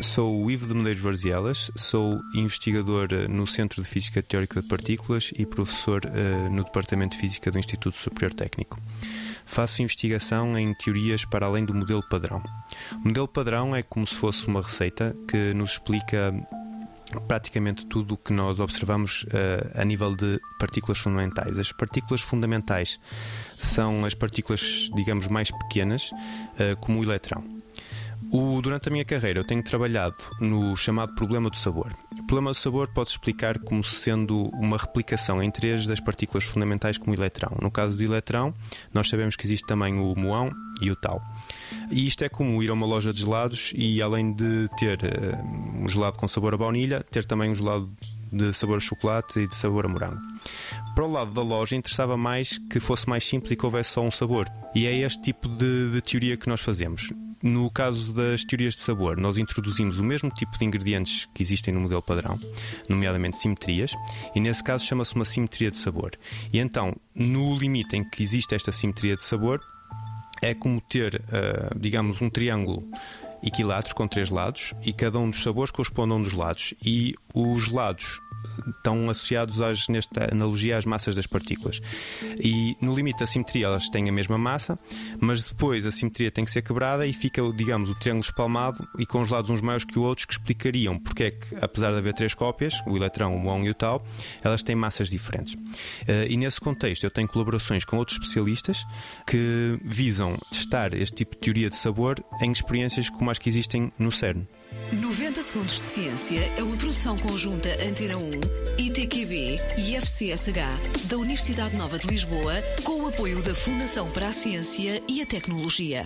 Sou o Ivo de Medeiros Varzielas, sou investigador eh, no Centro de Física Teórica de Partículas e professor uh, no Departamento de Física do Instituto Superior Técnico. Faço investigação em teorias para além do modelo padrão. O modelo padrão é como se fosse uma receita que nos explica praticamente tudo o que nós observamos uh, a nível de partículas fundamentais. As partículas fundamentais são as partículas, digamos, mais pequenas, uh, como o eletrão. O, durante a minha carreira eu tenho trabalhado no chamado problema do sabor. O problema do sabor pode-se explicar como sendo uma replicação em três das partículas fundamentais como o eletrão. No caso do eletrão, nós sabemos que existe também o muão e o tal. E isto é como ir a uma loja de gelados e além de ter uh, um gelado com sabor a baunilha, ter também um gelado de sabor a chocolate e de sabor a morango. Para o lado da loja interessava mais que fosse mais simples e que houvesse só um sabor. E é este tipo de, de teoria que nós fazemos. No caso das teorias de sabor, nós introduzimos o mesmo tipo de ingredientes que existem no modelo padrão, nomeadamente simetrias, e nesse caso chama-se uma simetria de sabor. E então, no limite em que existe esta simetria de sabor, é como ter, uh, digamos, um triângulo equilátero com três lados e cada um dos sabores corresponde a um dos lados. E os lados estão associados às, nesta analogia às massas das partículas. E no limite da simetria elas têm a mesma massa, mas depois a simetria tem que ser quebrada e fica, digamos, o triângulo espalmado e com os lados uns maiores que os outros que explicariam porque é que, apesar de haver três cópias, o eletrão, o muão e o tal, elas têm massas diferentes. Eh, e nesse contexto eu tenho colaborações com outros especialistas que visam testar este tipo de teoria de sabor em experiências como as que existem no CERN. 90 Segundos de Ciência é uma produção conjunta Antena 1, ITQB e FCSH da Universidade Nova de Lisboa, com o apoio da Fundação para a Ciência e a Tecnologia.